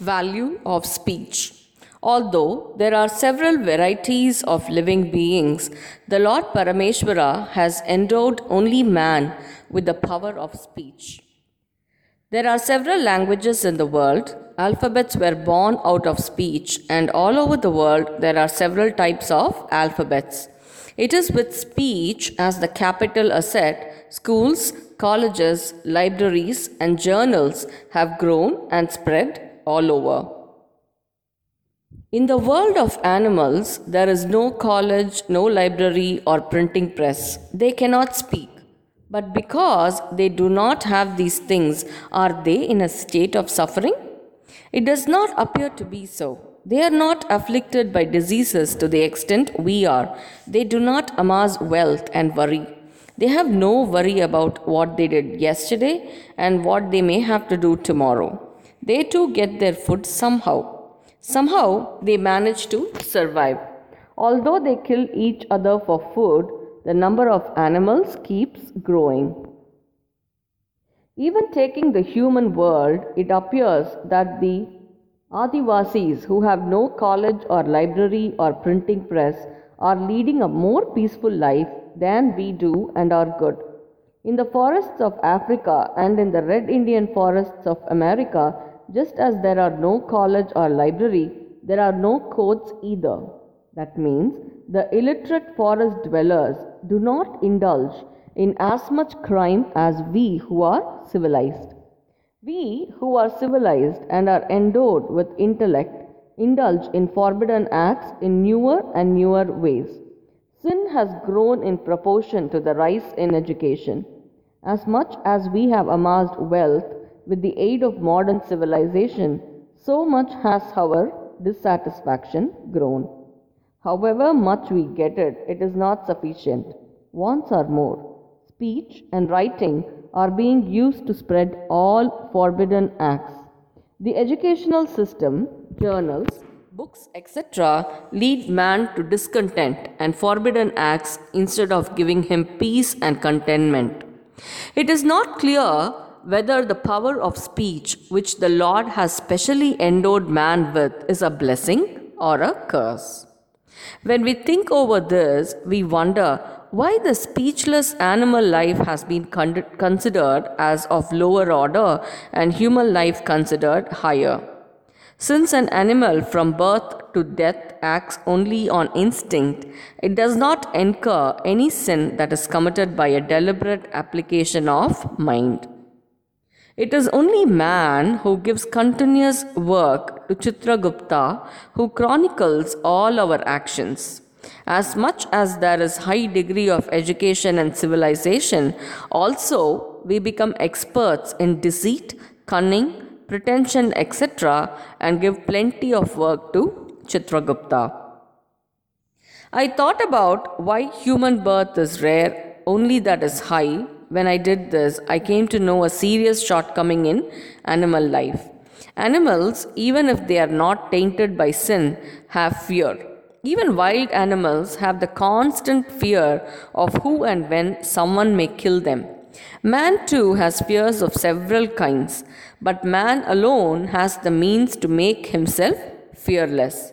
Value of speech. Although there are several varieties of living beings, the Lord Parameshwara has endowed only man with the power of speech. There are several languages in the world. Alphabets were born out of speech, and all over the world there are several types of alphabets. It is with speech as the capital asset, schools, colleges, libraries, and journals have grown and spread all over. In the world of animals, there is no college, no library, or printing press. They cannot speak. But because they do not have these things, are they in a state of suffering? It does not appear to be so. They are not afflicted by diseases to the extent we are. They do not amass wealth and worry. They have no worry about what they did yesterday and what they may have to do tomorrow. They too get their food somehow. Somehow they manage to survive. Although they kill each other for food, the number of animals keeps growing. Even taking the human world, it appears that the Adivasis who have no college or library or printing press are leading a more peaceful life than we do and are good. In the forests of Africa and in the red Indian forests of America, just as there are no college or library, there are no courts either. That means the illiterate forest dwellers do not indulge in as much crime as we who are civilized. We who are civilized and are endowed with intellect indulge in forbidden acts in newer and newer ways. Sin has grown in proportion to the rise in education. As much as we have amassed wealth, with the aid of modern civilization, so much has our dissatisfaction grown. However much we get it, it is not sufficient. Wants are more. Speech and writing are being used to spread all forbidden acts. The educational system, journals, books, etc., lead man to discontent and forbidden acts instead of giving him peace and contentment. It is not clear whether the power of speech which the Lord has specially endowed man with is a blessing or a curse. When we think over this, we wonder why the speechless animal life has been con- considered as of lower order and human life considered higher. Since an animal from birth to death acts only on instinct, it does not incur any sin that is committed by a deliberate application of mind. It is only man who gives continuous work to Chitragupta who chronicles all our actions. As much as there is high degree of education and civilization, also we become experts in deceit, cunning, pretension, etc., and give plenty of work to Chitragupta. I thought about why human birth is rare, only that is high, when I did this, I came to know a serious shortcoming in animal life. Animals, even if they are not tainted by sin, have fear. Even wild animals have the constant fear of who and when someone may kill them. Man too has fears of several kinds, but man alone has the means to make himself fearless.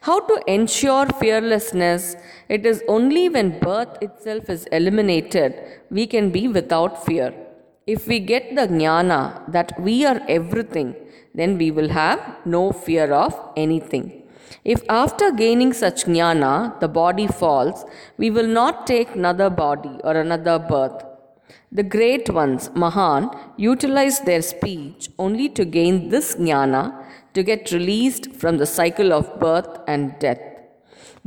How to ensure fearlessness? It is only when birth itself is eliminated we can be without fear. If we get the jnana that we are everything, then we will have no fear of anything. If after gaining such jnana the body falls, we will not take another body or another birth. The great ones, Mahan, utilize their speech only to gain this jnana to get released from the cycle of birth and death.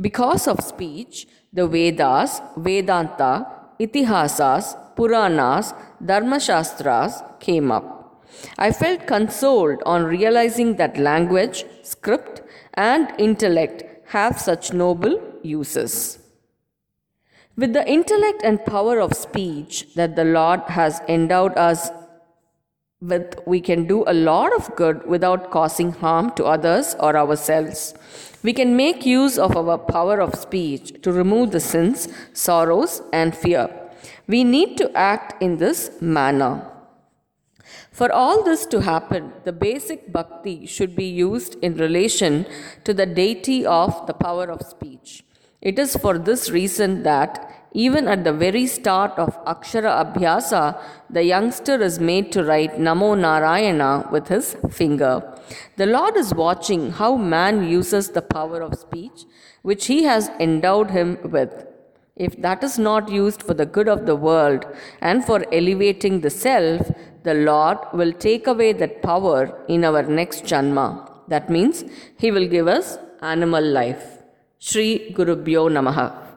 Because of speech, the Vedas, Vedanta, Itihasas, Puranas, Dharmashastras came up. I felt consoled on realizing that language, script, and intellect have such noble uses. With the intellect and power of speech that the Lord has endowed us with, we can do a lot of good without causing harm to others or ourselves. We can make use of our power of speech to remove the sins, sorrows, and fear. We need to act in this manner. For all this to happen, the basic bhakti should be used in relation to the deity of the power of speech. It is for this reason that even at the very start of Akshara Abhyasa, the youngster is made to write Namo Narayana with his finger. The Lord is watching how man uses the power of speech, which he has endowed him with. If that is not used for the good of the world and for elevating the self, the Lord will take away that power in our next Janma. That means He will give us animal life. Sri Gurubhyo Namaha.